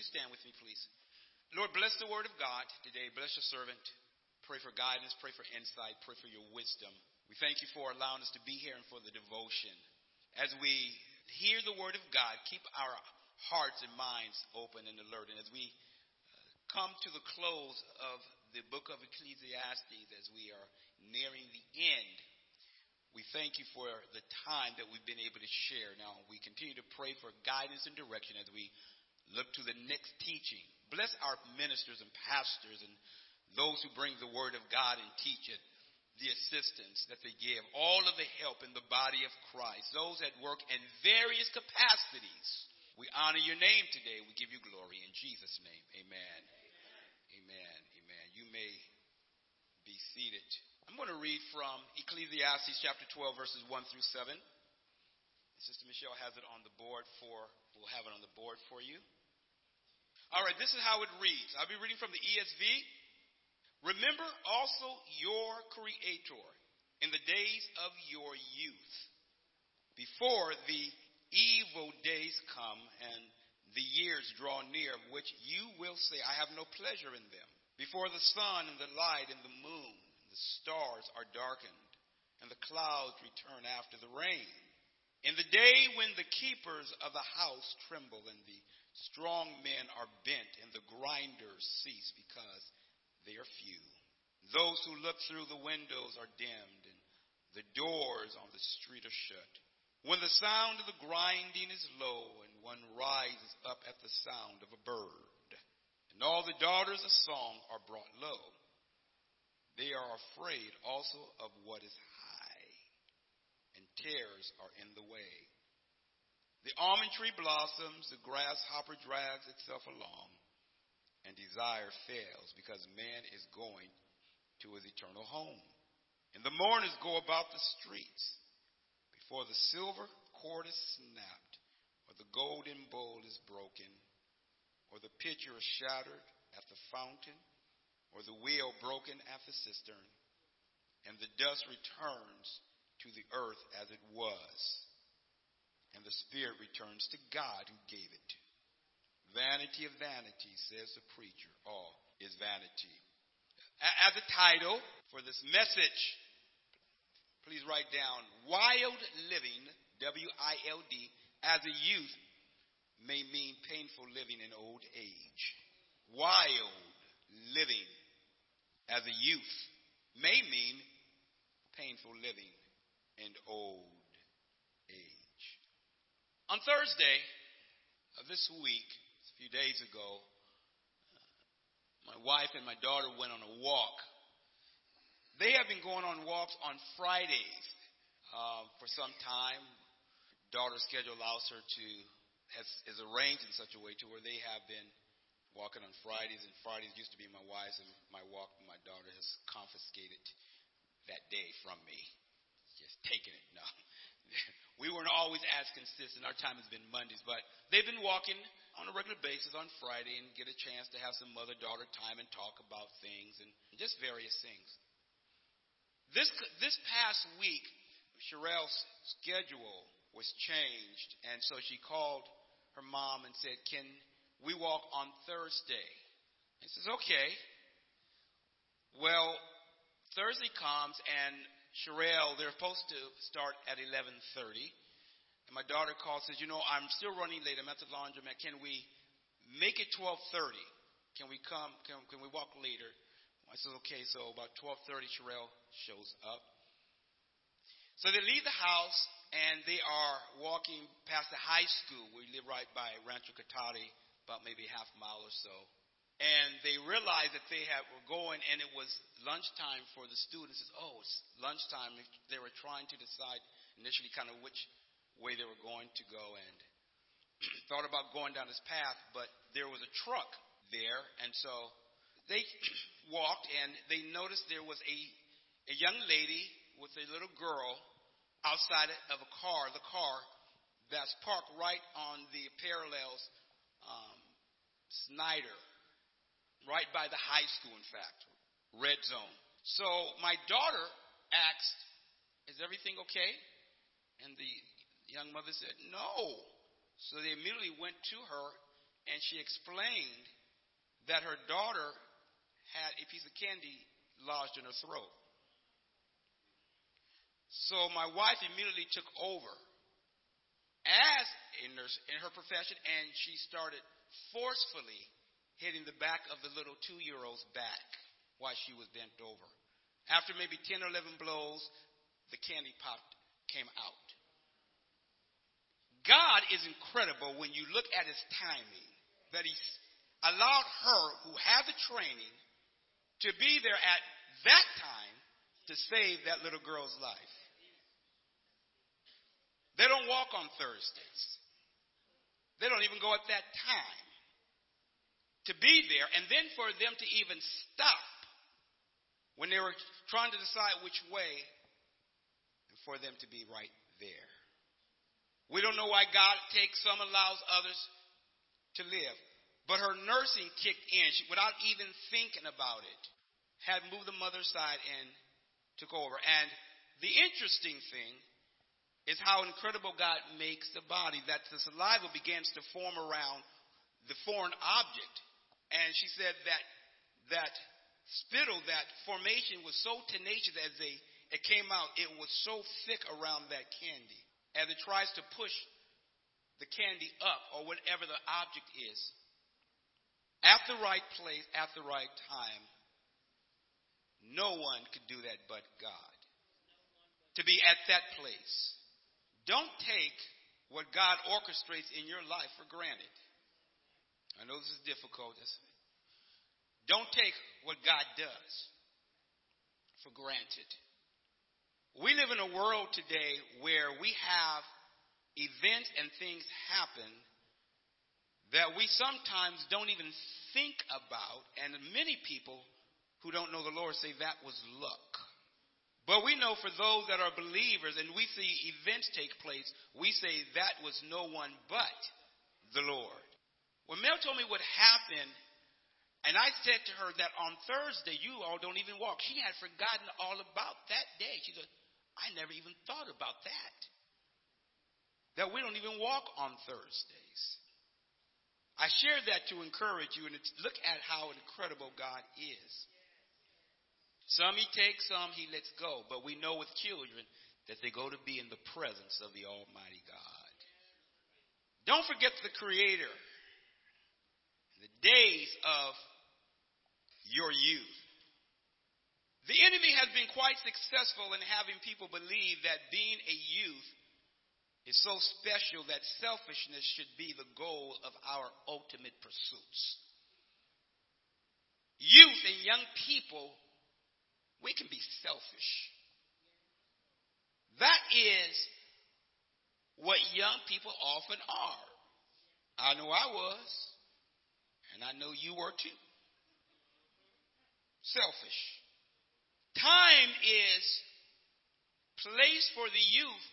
you stand with me, please? Lord, bless the word of God today. Bless your servant. Pray for guidance. Pray for insight. Pray for your wisdom. We thank you for allowing us to be here and for the devotion. As we hear the word of God, keep our hearts and minds open and alert. And as we uh, come to the close of the book of Ecclesiastes, as we are nearing the end, we thank you for the time that we've been able to share. Now, we continue to pray for guidance and direction as we look to the next teaching. Bless our ministers and pastors and those who bring the word of God and teach it, the assistance that they give, all of the help in the body of Christ, those that work in various capacities. We honor your name today. We give you glory in Jesus' name. Amen. Amen. Amen. You may be seated. I'm going to read from Ecclesiastes chapter 12, verses 1 through 7. Sister Michelle has it on the board for, we'll have it on the board for you. All right, this is how it reads. I'll be reading from the ESV. Remember also your Creator in the days of your youth, before the evil days come and the years draw near, which you will say, I have no pleasure in them, before the sun and the light and the moon and the stars are darkened, and the clouds return after the rain. In the day when the keepers of the house tremble, and the strong men are bent, and the grinders cease because they are few. Those who look through the windows are dimmed, and the doors on the street are shut. When the sound of the grinding is low, and one rises up at the sound of a bird, and all the daughters of song are brought low. They are afraid also of what is high, and tares are in the way. The almond tree blossoms, the grasshopper drags itself along, and desire fails because man is going to his eternal home. And the mourners go about the streets before the silver cord is snapped, or the golden bowl is broken, or the pitcher is shattered at the fountain or the wheel broken at the cistern, and the dust returns to the earth as it was, and the spirit returns to God who gave it. Vanity of vanity, says the preacher. All is vanity. As a title for this message, please write down Wild Living, W I L D, as a youth may mean painful living in old age. Wild living as a youth may mean painful living and old. On Thursday of this week, a few days ago, my wife and my daughter went on a walk. They have been going on walks on Fridays uh, for some time. Daughter's schedule allows her to has is arranged in such a way to where they have been walking on Fridays, and Fridays used to be my wife's, and my walk, my daughter has confiscated that day from me. Just taking it. No. we weren't always as consistent. Our time has been Mondays, but they've been walking on a regular basis on Friday and get a chance to have some mother daughter time and talk about things and just various things. This, this past week, Sherelle's schedule was changed, and so she called her mom and said, Can we walk on Thursday. He says, okay. Well, Thursday comes and Sherelle, they're supposed to start at 11:30. And my daughter calls says, you know, I'm still running late. I'm at the laundromat. Can we make it 12:30? Can we come? Can, can we walk later? I said, okay. So about 12:30, Sherelle shows up. So they leave the house and they are walking past the high school. We live right by Rancho Cotate about maybe half a mile or so. And they realized that they had, were going, and it was lunchtime for the students. Oh, it's lunchtime. They were trying to decide initially kind of which way they were going to go, and thought about going down this path, but there was a truck there, and so they walked, and they noticed there was a a young lady with a little girl outside of a car, the car that's parked right on the parallels um, Snyder, right by the high school, in fact, red zone. So my daughter asked, Is everything okay? And the young mother said, No. So they immediately went to her and she explained that her daughter had a piece of candy lodged in her throat. So my wife immediately took over as a nurse in her profession, and she started forcefully hitting the back of the little two year old's back while she was bent over. After maybe 10 or 11 blows, the candy pop came out. God is incredible when you look at his timing, that he allowed her, who had the training, to be there at that time to save that little girl's life. They don't walk on Thursdays. They don't even go at that time. To be there, and then for them to even stop when they were trying to decide which way, and for them to be right there. We don't know why God takes some, allows others to live. But her nursing kicked in she, without even thinking about it. Had moved the mother's side and took over. And the interesting thing is how incredible God makes the body, that the saliva begins to form around the foreign object. And she said that that spittle, that formation was so tenacious as they it came out, it was so thick around that candy. As it tries to push the candy up or whatever the object is. At the right place, at the right time. No one could do that but God. To be at that place. Don't take what God orchestrates in your life for granted. I know this is difficult. Don't take what God does for granted. We live in a world today where we have events and things happen that we sometimes don't even think about, and many people who don't know the Lord say that was luck. But we know for those that are believers and we see events take place, we say that was no one but the Lord. When Mel told me what happened, and I said to her that on Thursday, you all don't even walk. She had forgotten all about that day. She said, I never even thought about that. That we don't even walk on Thursdays. I share that to encourage you and look at how incredible God is. Some he takes, some he lets go. But we know with children that they go to be in the presence of the Almighty God. Don't forget the Creator. The days of your youth. The enemy has been quite successful in having people believe that being a youth is so special that selfishness should be the goal of our ultimate pursuits. Youth and young people we can be selfish. That is what young people often are. I know I was, and I know you were too. Selfish. Time is place for the youth.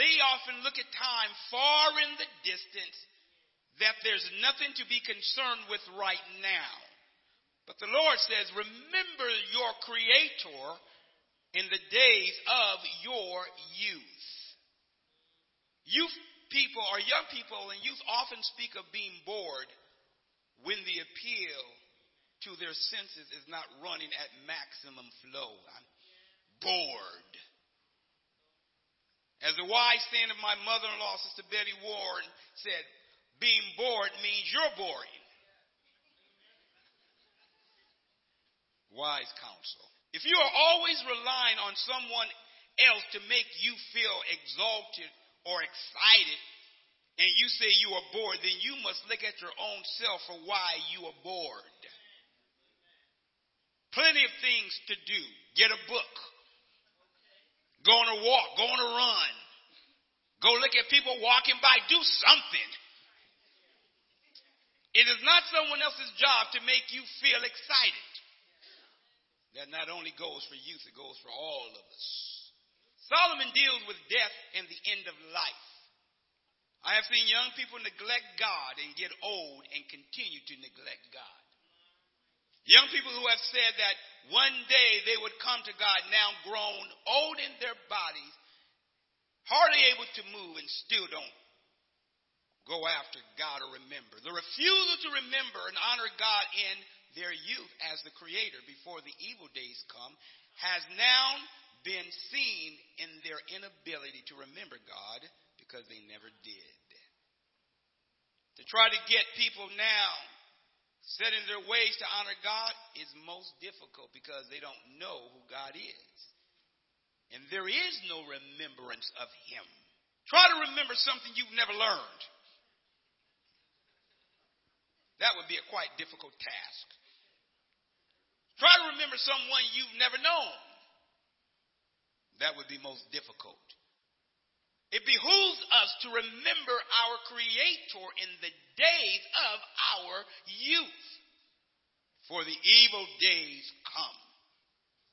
They often look at time far in the distance that there's nothing to be concerned with right now. But the Lord says, remember your Creator in the days of your youth. Youth people or young people and youth often speak of being bored when the appeal to their senses is not running at maximum flow. I'm bored. As the wise saying of my mother in law, Sister Betty Ward, said, being bored means you're boring. wise counsel. If you are always relying on someone else to make you feel exalted or excited, and you say you are bored, then you must look at your own self for why you are bored. Plenty of things to do. Get a book. Go on a walk. Go on a run. Go look at people walking by. Do something. It is not someone else's job to make you feel excited. That not only goes for youth, it goes for all of us. Solomon deals with death and the end of life. I have seen young people neglect God and get old and continue to neglect God. Young people who have said that one day they would come to God, now grown, old in their bodies, hardly able to move, and still don't go after God or remember. The refusal to remember and honor God in their youth as the creator before the evil days come has now been seen in their inability to remember God because they never did. To try to get people now set in their ways to honor God is most difficult because they don't know who God is. And there is no remembrance of Him. Try to remember something you've never learned. That would be a quite difficult task. Try to remember someone you've never known. That would be most difficult. It behooves us to remember our Creator in the days of our youth, for the evil days come.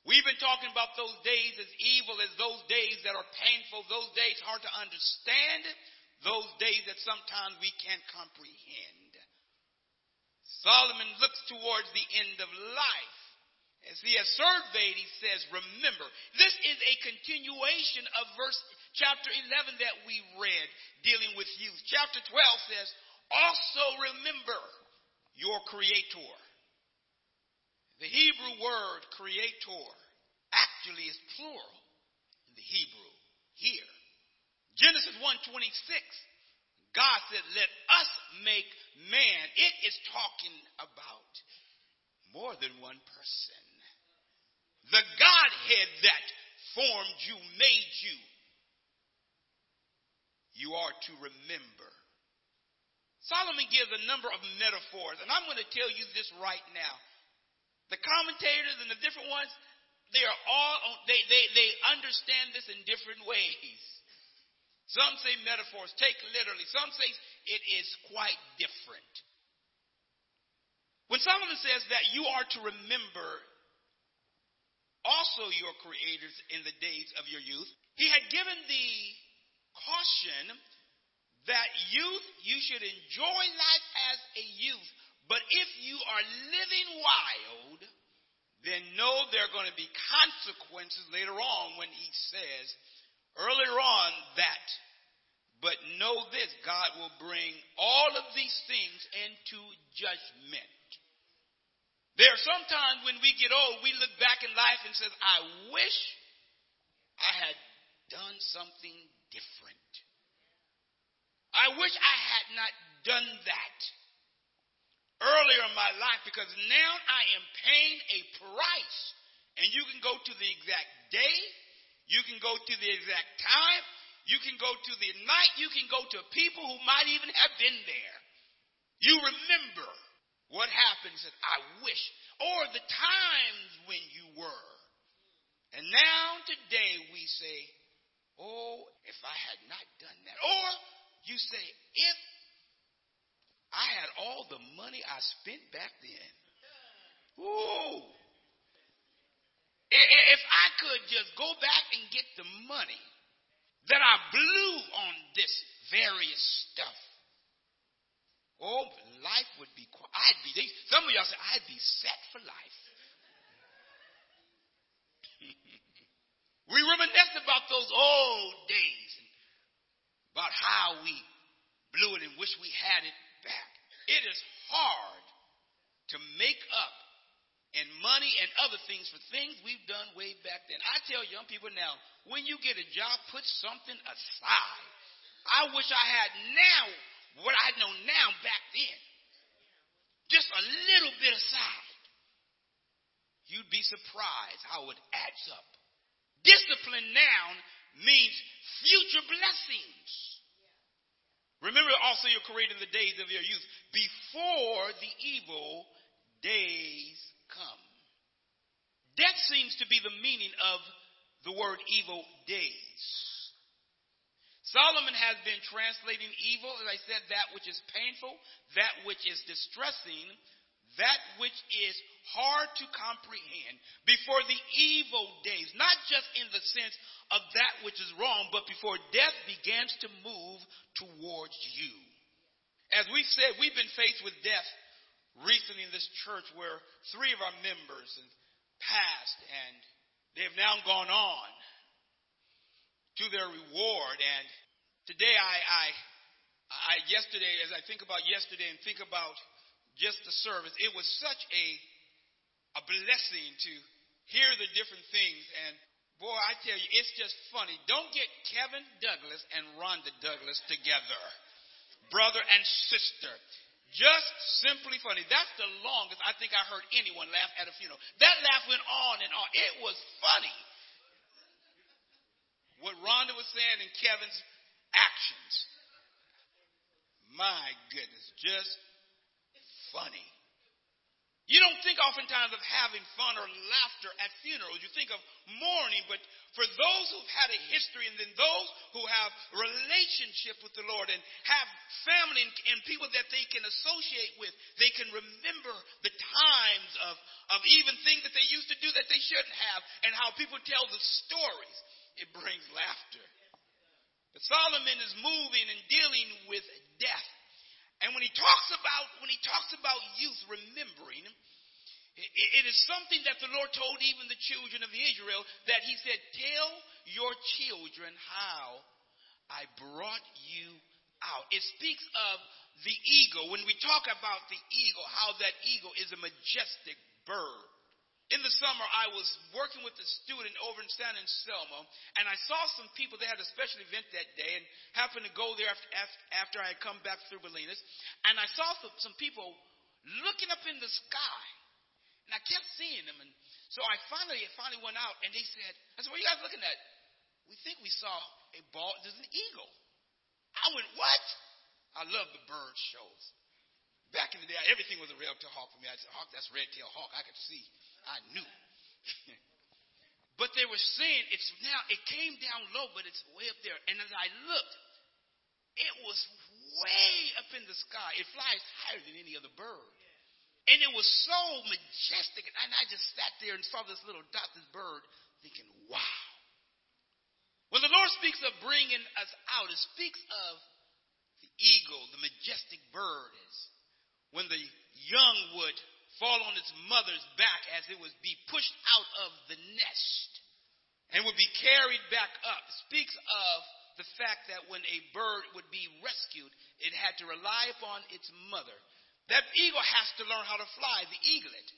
We've been talking about those days as evil as those days that are painful, those days hard to understand, those days that sometimes we can't comprehend. Solomon looks towards the end of life. As he has surveyed, he says, remember. This is a continuation of verse chapter 11 that we read dealing with youth. Chapter 12 says, also remember your creator. The Hebrew word creator actually is plural in the Hebrew here. Genesis 1:26. God said, "Let us make man." It is talking about more than one person. The Godhead that formed you, made you, you are to remember. Solomon gives a number of metaphors, and I'm going to tell you this right now. The commentators and the different ones, they are all they, they, they understand this in different ways. Some say metaphors, take literally. Some say it is quite different. When Solomon says that you are to remember also your creators in the days of your youth, he had given the caution that youth, you should enjoy life as a youth. But if you are living wild, then know there are going to be consequences later on when he says, earlier on, that. But know this God will bring all of these things into judgment. There are sometimes when we get old, we look back in life and says, I wish I had done something different. I wish I had not done that earlier in my life because now I am paying a price. And you can go to the exact day, you can go to the exact time, you can go to the night, you can go to people who might even have been there. You remember what happens Said, I wish. Or the times when you were. And now today we say, Oh, if I had not done that. Or you say, if I had all the money I spent back then. Ooh. If I could just go back and get the money that I blew on this various stuff. Oh, life would be, I'd be, some of y'all say, I'd be set for life. We reminisce about those old days, about how we blew it and wish we had it back. It is hard to make up in money and other things for things we've done way back then. I tell young people now, when you get a job, put something aside. I wish I had now what I know now back then. Just a little bit aside. You'd be surprised how it adds up. Discipline now means future blessings. Remember also your creator in the days of your youth, before the evil days come. Death seems to be the meaning of the word evil days. Solomon has been translating evil, as I said, that which is painful, that which is distressing, that which is hard to comprehend before the evil days, not just in the sense of that which is wrong, but before death begins to move towards you. As we said, we've been faced with death recently in this church where three of our members passed and they have now gone on to their reward. And today I, I I, yesterday, as I think about yesterday and think about just the service, it was such a, a blessing to hear the different things. And boy, I tell you, it's just funny. Don't get Kevin Douglas and Rhonda Douglas together, brother and sister. Just simply funny. That's the longest I think I heard anyone laugh at a funeral. That laugh went on and on. It was funny. What Rhonda was saying and Kevin's actions. My goodness, just funny. You don't think oftentimes of having fun or laughter at funerals. You think of mourning, but for those who've had a history and then those who have relationship with the Lord and have family and, and people that they can associate with, they can remember the times of, of even things that they used to do that they shouldn't have and how people tell the stories. It brings laughter. But Solomon is moving and dealing with death. And when he talks about when he talks about youth remembering, it is something that the Lord told even the children of Israel that he said, "Tell your children how I brought you out." It speaks of the eagle. When we talk about the eagle, how that eagle is a majestic bird. In the summer, I was working with a student over in San Anselmo, and I saw some people. They had a special event that day, and happened to go there after, I had come back through Bolinas, and I saw some, people looking up in the sky, and I kept seeing them, and so I finally, finally went out, and they said, "I said, what are you guys looking at?" We think we saw a ball. There's an eagle. I went, "What?" I love the bird shows. Back in the day, everything was a red-tailed hawk for me. I said, "Hawk, that's red-tailed hawk." I could see. I knew. but they were saying it's now, it came down low, but it's way up there. And as I looked, it was way up in the sky. It flies higher than any other bird. And it was so majestic. And I just sat there and saw this little dot, this bird, thinking, wow. When the Lord speaks of bringing us out, it speaks of the eagle, the majestic bird is when the young would fall on its mother's back as it would be pushed out of the nest and would be carried back up. It speaks of the fact that when a bird would be rescued, it had to rely upon its mother. That eagle has to learn how to fly, the eaglet.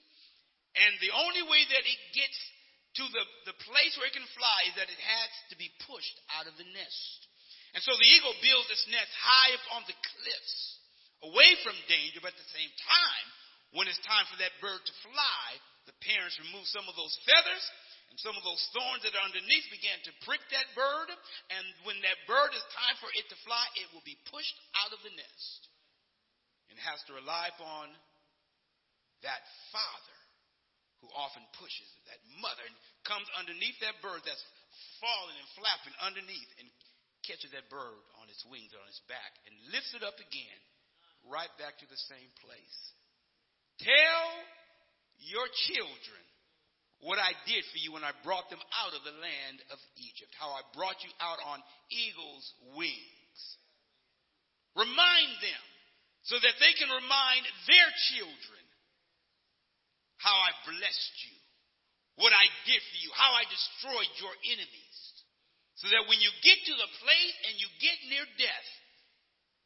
And the only way that it gets to the, the place where it can fly is that it has to be pushed out of the nest. And so the eagle builds its nest high up on the cliffs, away from danger, but at the same time, when it's time for that bird to fly, the parents remove some of those feathers and some of those thorns that are underneath begin to prick that bird. And when that bird is time for it to fly, it will be pushed out of the nest and has to rely upon that father who often pushes that mother and comes underneath that bird that's falling and flapping underneath and catches that bird on its wings or on its back and lifts it up again right back to the same place. Tell your children what I did for you when I brought them out of the land of Egypt, how I brought you out on eagle's wings. Remind them so that they can remind their children how I blessed you, what I did for you, how I destroyed your enemies. So that when you get to the place and you get near death,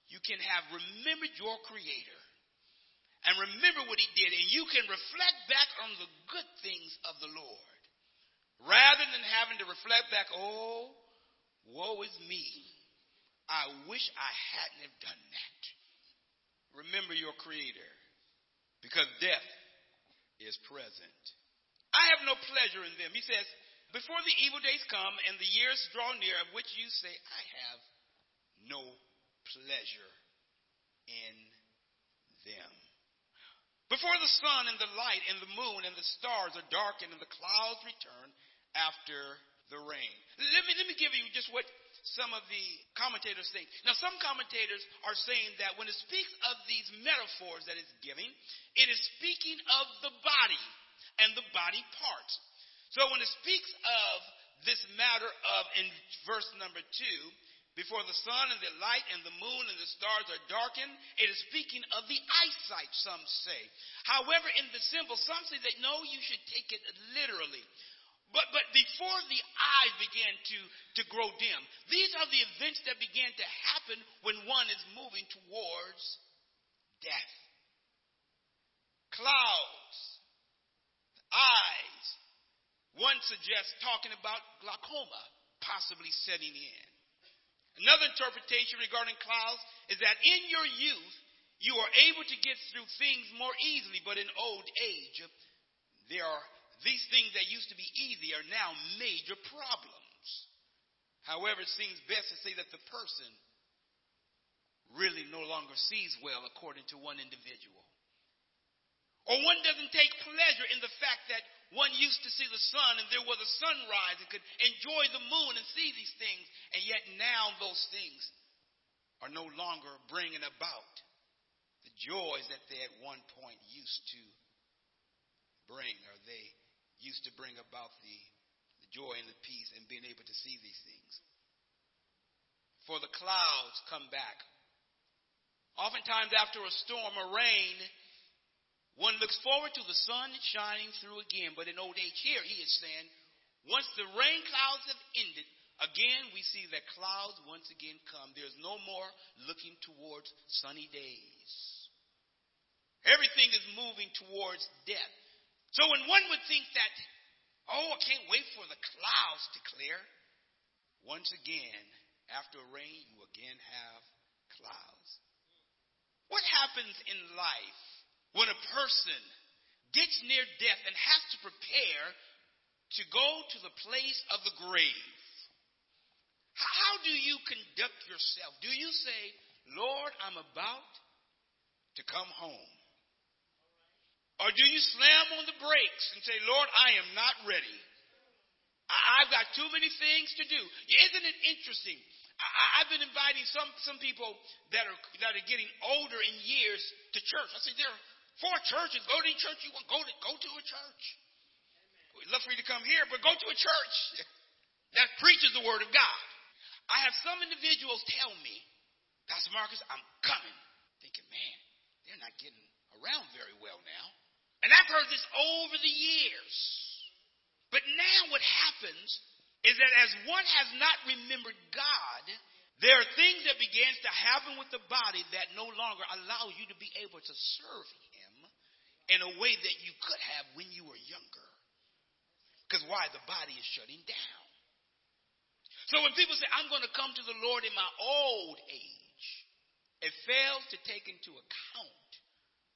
you can have remembered your Creator and remember what he did, and you can reflect back on the good things of the Lord rather than having to reflect back, oh, woe is me. I wish I hadn't have done that. Remember your Creator because death is present. I have no pleasure in them. He says, before the evil days come and the years draw near of which you say, I have no pleasure in them. Before the sun and the light and the moon and the stars are darkened and the clouds return after the rain. Let me, let me give you just what some of the commentators think. Now, some commentators are saying that when it speaks of these metaphors that it's giving, it is speaking of the body and the body parts. So when it speaks of this matter of, in verse number two, before the sun and the light and the moon and the stars are darkened. It is speaking of the eyesight, some say. However, in the symbol, some say that no, you should take it literally. But, but before the eyes began to, to grow dim, these are the events that began to happen when one is moving towards death. Clouds, eyes. One suggests talking about glaucoma possibly setting in. Another interpretation regarding clouds is that in your youth, you are able to get through things more easily, but in old age, there are these things that used to be easy are now major problems. However, it seems best to say that the person really no longer sees well according to one individual. Or one doesn't take pleasure in the fact that one used to see the sun and there was a sunrise and could enjoy the moon and see these things, and yet now those things are no longer bringing about the joys that they at one point used to bring, or they used to bring about the, the joy and the peace and being able to see these things. For the clouds come back. Oftentimes, after a storm or rain, one looks forward to the sun shining through again, but in old age, here he is saying, once the rain clouds have ended, again we see that clouds once again come. There's no more looking towards sunny days. Everything is moving towards death. So when one would think that, oh, I can't wait for the clouds to clear, once again, after rain, you again have clouds. What happens in life when a person gets near death and has to prepare to go to the place of the grave, how do you conduct yourself? Do you say, Lord, I'm about to come home? Or do you slam on the brakes and say, Lord, I am not ready? I've got too many things to do. Isn't it interesting? I, have been inviting some, some people that are, that are getting older in years to church. I say, there are Four churches. Go to any church you want. Go to, go to a church. We'd love for you to come here, but go to a church that preaches the Word of God. I have some individuals tell me, Pastor Marcus, I'm coming. Thinking, man, they're not getting around very well now. And I've heard this over the years. But now what happens is that as one has not remembered God, there are things that begins to happen with the body that no longer allow you to be able to serve him in a way that you could have when you were younger. Because why? The body is shutting down. So when people say, I'm going to come to the Lord in my old age, it fails to take into account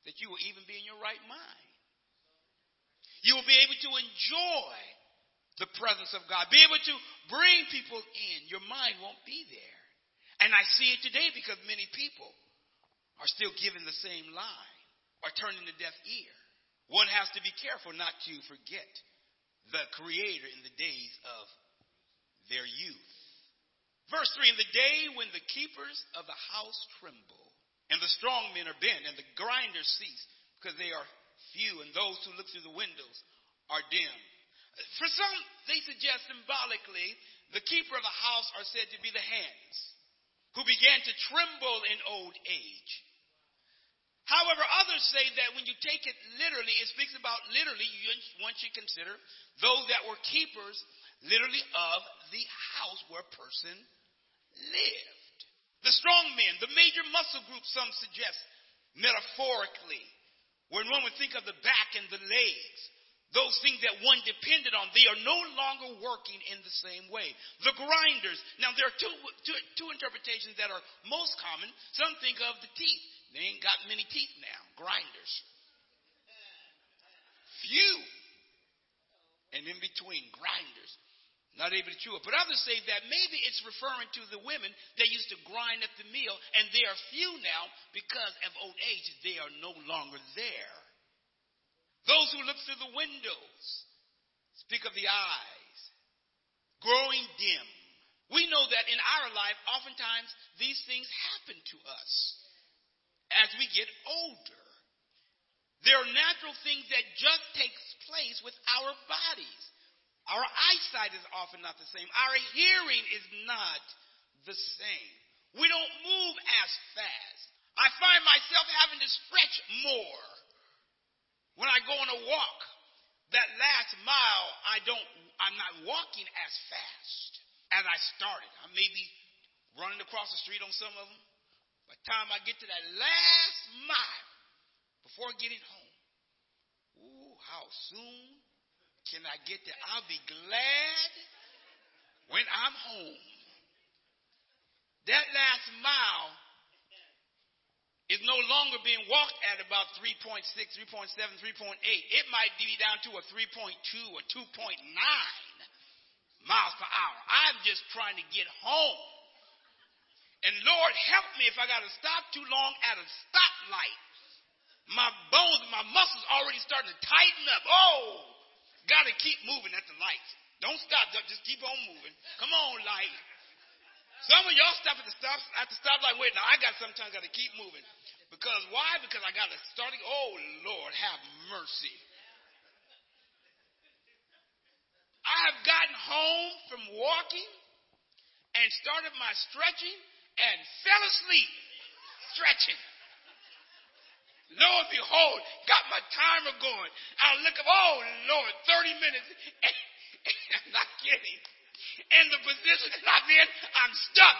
that you will even be in your right mind. You will be able to enjoy the presence of God, be able to bring people in. Your mind won't be there. And I see it today because many people are still giving the same lie or turning a deaf ear. One has to be careful not to forget the Creator in the days of their youth. Verse 3 In the day when the keepers of the house tremble, and the strong men are bent, and the grinders cease, because they are few, and those who look through the windows are dim. For some, they suggest symbolically the keeper of the house are said to be the hands, who began to tremble in old age. However, others say that when you take it literally, it speaks about literally, one should consider those that were keepers literally of the house where a person lived. The strong men, the major muscle group, some suggest metaphorically, when one would think of the back and the legs, those things that one depended on, they are no longer working in the same way. The grinders. Now, there are two, two, two interpretations that are most common. Some think of the teeth. They ain't got many teeth now. Grinders. Few. And in between, grinders. Not able to chew it. But others say that maybe it's referring to the women that used to grind at the mill, and they are few now because of old age. They are no longer there. Those who look through the windows speak of the eyes growing dim. We know that in our life, oftentimes these things happen to us as we get older. There are natural things that just takes place with our bodies. Our eyesight is often not the same. Our hearing is not the same. We don't move as fast. I find myself having to stretch more when I go on a walk that last mile, I don't, I'm not walking as fast as I started. I may be running across the street on some of them. By the time I get to that last mile before getting home, ooh, how soon can I get there? I'll be glad when I'm home. That last mile is no longer being walked at about 3.6, 3.7, 3.8. It might be down to a 3.2 or 2.9 miles per hour. I'm just trying to get home. And Lord, help me if I got to stop too long at a stoplight. My bones, my muscles already starting to tighten up. Oh, got to keep moving at the lights. Don't stop. Just keep on moving. Come on, light. Some of y'all stop at the stop at the stoplight. Wait, now I got sometimes got to keep moving. Because why? Because I got to start. Oh Lord, have mercy. I have gotten home from walking and started my stretching and fell asleep stretching. Lo and behold, got my timer going. I look up, oh Lord, 30 minutes. I'm not kidding. And the position that I'm in, I'm stuck.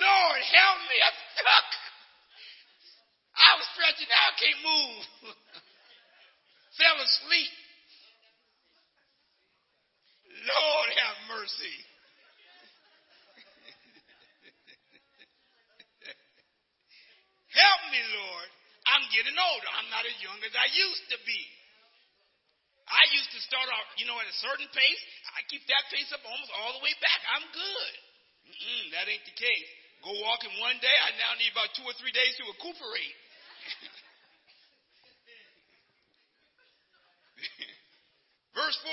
Lord, help me. I'm stuck. I was stretching out, can't move. Fell asleep. Lord, have mercy. help me, Lord. I'm getting older. I'm not as young as I used to be. I used to start off, you know, at a certain pace. I keep that pace up almost all the way back. I'm good. Mm-mm, that ain't the case. Go walking one day, I now need about two or three days to recuperate. Verse 4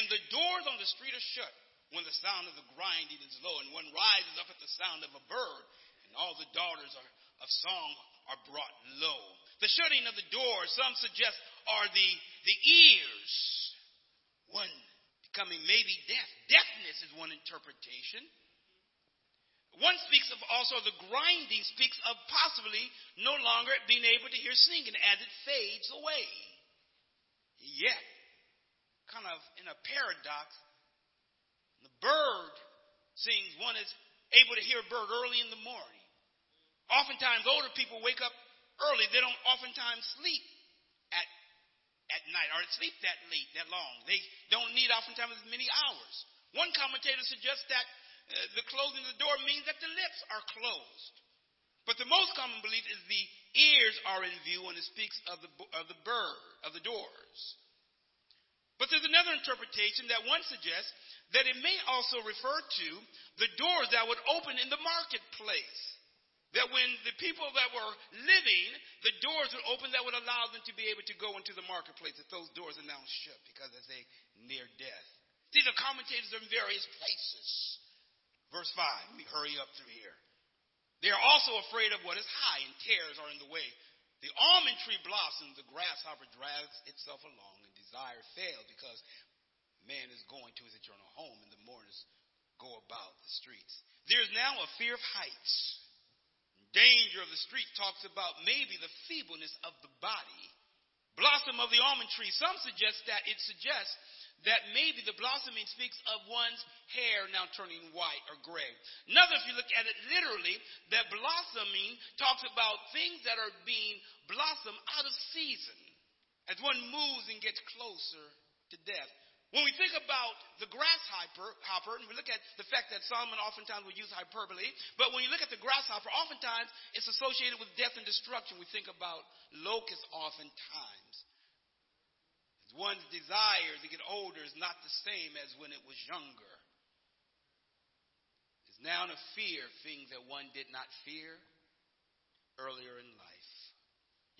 And the doors on the street are shut when the sound of the grinding is low, and one rises up at the sound of a bird, and all the daughters are, of song are brought low. The shutting of the doors, some suggest, are the, the ears. One becoming maybe deaf. Deafness is one interpretation. One speaks of also the grinding speaks of possibly no longer being able to hear singing as it fades away. Yet, kind of in a paradox, the bird sings, one is able to hear a bird early in the morning. Oftentimes, older people wake up early. They don't oftentimes sleep at, at night or sleep that late, that long. They don't need oftentimes as many hours. One commentator suggests that uh, the closing of the door means that the lips are closed. But the most common belief is the ears are in view when it speaks of the, of the bird, of the doors. But there's another interpretation that one suggests that it may also refer to the doors that would open in the marketplace. That when the people that were living, the doors would open that would allow them to be able to go into the marketplace, that those doors are now shut because they near death. These are commentators in various places. Verse 5. Let me hurry up through here. They are also afraid of what is high, and tares are in the way. The almond tree blossoms, the grasshopper drags itself along, desire because man is going to his eternal home, and the mourners go about the streets. There is now a fear of heights. Danger of the street talks about maybe the feebleness of the body. Blossom of the almond tree. Some suggest that it suggests that maybe the blossoming speaks of one's hair now turning white or gray. Another, if you look at it literally, that blossoming talks about things that are being blossomed out of season as one moves and gets closer to death. When we think about the grasshopper, hopper, and we look at the fact that Solomon oftentimes will use hyperbole, but when you look at the grasshopper, oftentimes it's associated with death and destruction. We think about locusts oftentimes. One's desire to get older is not the same as when it was younger. It's now a fear of things that one did not fear earlier in life.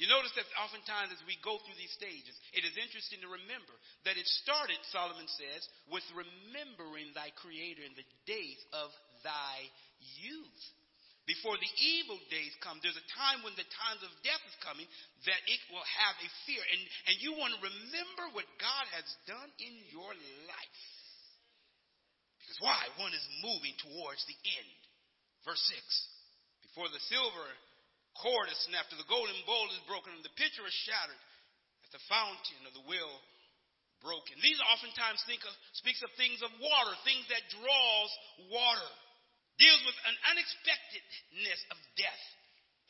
You notice that oftentimes as we go through these stages, it is interesting to remember that it started, Solomon says, with remembering thy Creator in the days of thy youth. Before the evil days come, there's a time when the times of death is coming that it will have a fear. And, and you want to remember what God has done in your life. Because why? One is moving towards the end. Verse 6 Before the silver cord is snapped, the golden bowl is broken, and the pitcher is shattered, at the fountain of the well broken. These oftentimes think of, speaks of things of water, things that draws water, deals with an unexpectedness of death.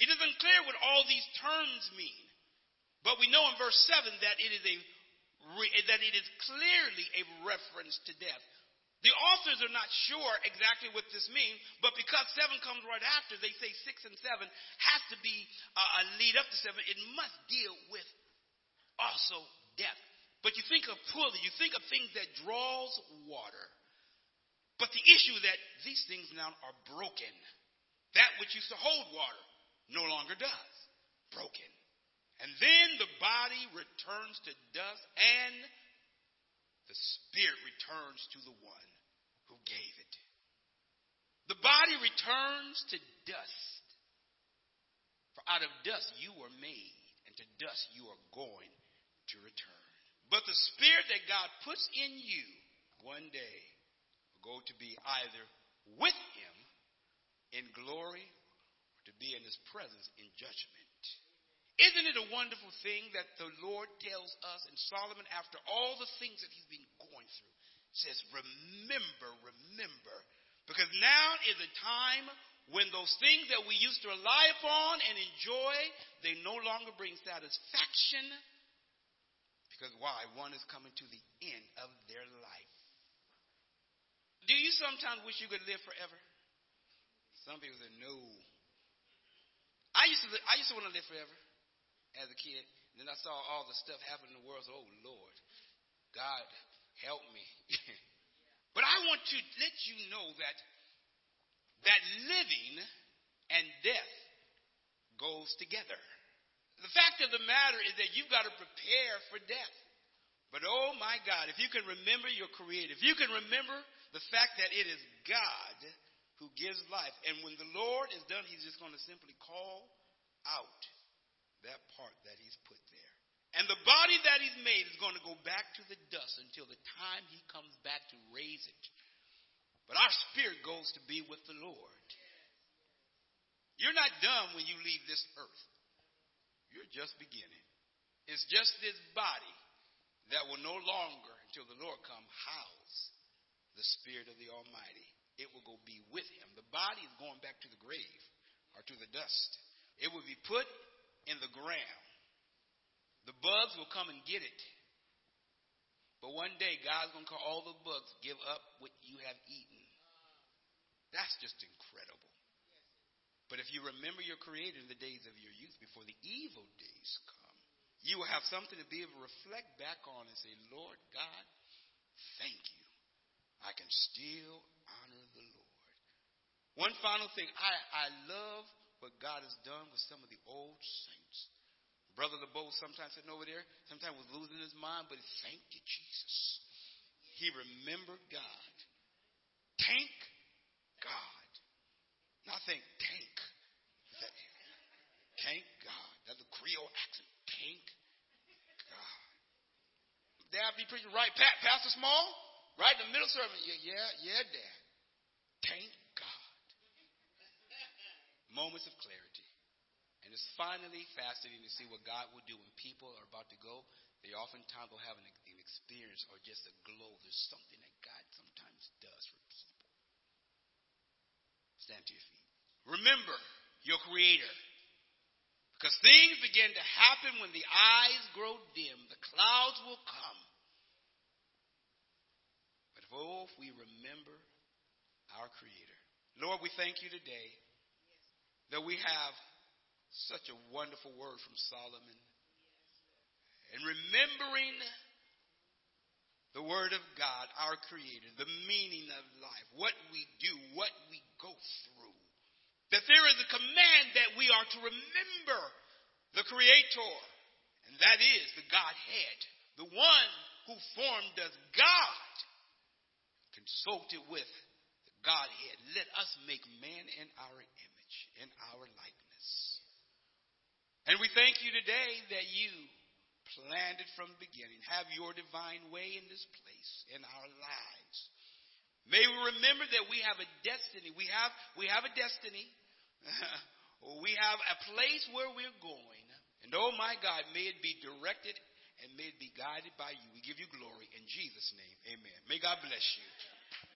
It is unclear what all these terms mean, but we know in verse 7 that it is a that it is clearly a reference to death. The authors are not sure exactly what this means, but because seven comes right after, they say six and seven has to be uh, a lead up to seven. It must deal with also death. But you think of poorly, you think of things that draws water. But the issue that these things now are broken. That which used to hold water no longer does. Broken. And then the body returns to dust and the spirit returns to the one who gave it. The body returns to dust. For out of dust you were made, and to dust you are going to return. But the spirit that God puts in you one day will go to be either with him in glory or to be in his presence in judgment. Isn't it a wonderful thing that the Lord tells us and Solomon, after all the things that he's been going through, says, Remember, remember. Because now is a time when those things that we used to rely upon and enjoy, they no longer bring satisfaction. Because why? One is coming to the end of their life. Do you sometimes wish you could live forever? Some people say, no. I used to, I used to want to live forever as a kid. And then I saw all the stuff happen in the world. So, oh, Lord, God, help me. but I want to let you know that that living and death goes together. The fact of the matter is that you've got to prepare for death. But oh my God, if you can remember your creator, if you can remember the fact that it is God who gives life, and when the Lord is done, he's just going to simply call out that part that he's put there. And the body that he's made is going to go back to the dust until the time he comes back to raise it. But our spirit goes to be with the Lord. You're not done when you leave this earth. You're just beginning. It's just this body that will no longer, until the Lord come, house the Spirit of the Almighty. It will go be with him. The body is going back to the grave or to the dust. It will be put in the ground. The bugs will come and get it. But one day, God's going to call all the bugs, give up what you have eaten. That's just incredible. But if you remember your Creator in the days of your youth, before the evil days come, you will have something to be able to reflect back on and say, Lord God, thank you. I can still honor the Lord. One final thing. I, I love what God has done with some of the old saints. Brother LeBeau sometimes sitting over there, sometimes was losing his mind, but he thanked you, Jesus. He remembered God. Thank God. Not think tank. Thank God. That's a Creole accent. Thank God. Dad be preaching right, Pat, Pastor Small, right in the middle sermon. Yeah, yeah, yeah, Dad. Thank moments of clarity. And it's finally fascinating to see what God will do when people are about to go. They oftentimes will have an, an experience or just a glow. There's something that God sometimes does for people. Stand to your feet. Remember your Creator. Because things begin to happen when the eyes grow dim. The clouds will come. But oh, if we remember our Creator. Lord, we thank you today that we have such a wonderful word from Solomon. And remembering the Word of God, our Creator, the meaning of life, what we do, what we go through. That there is a command that we are to remember the Creator, and that is the Godhead, the one who formed us, God, consulted with the Godhead. Let us make man in our image in our likeness. And we thank you today that you planned it from the beginning. Have your divine way in this place, in our lives. May we remember that we have a destiny. We have, we have a destiny. We have a place where we're going. And oh my God, may it be directed and may it be guided by you. We give you glory in Jesus' name. Amen. May God bless you.